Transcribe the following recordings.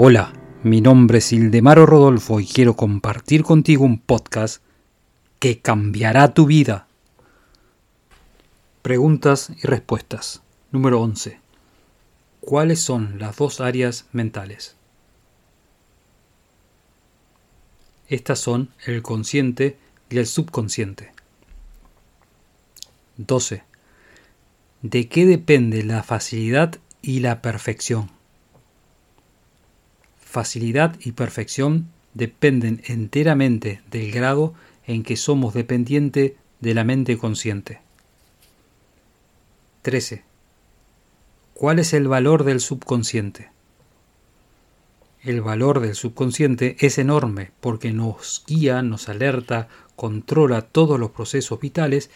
Hola, mi nombre es Ildemaro Rodolfo y quiero compartir contigo un podcast que cambiará tu vida. Preguntas y respuestas. Número 11. ¿Cuáles son las dos áreas mentales? Estas son el consciente y el subconsciente. 12. ¿De qué depende la facilidad y la perfección? Facilidad y perfección dependen enteramente del grado en que somos dependientes de la mente consciente. 13. ¿Cuál es el valor del subconsciente? El valor del subconsciente es enorme porque nos guía, nos alerta, controla todos los procesos vitales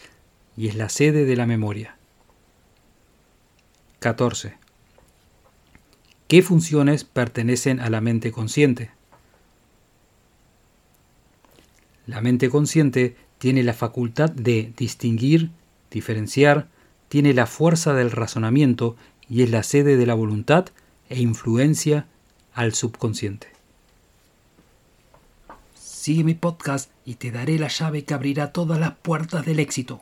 y es la sede de la memoria. 14. ¿Qué funciones pertenecen a la mente consciente? La mente consciente tiene la facultad de distinguir, diferenciar, tiene la fuerza del razonamiento y es la sede de la voluntad e influencia al subconsciente. Sigue mi podcast y te daré la llave que abrirá todas las puertas del éxito.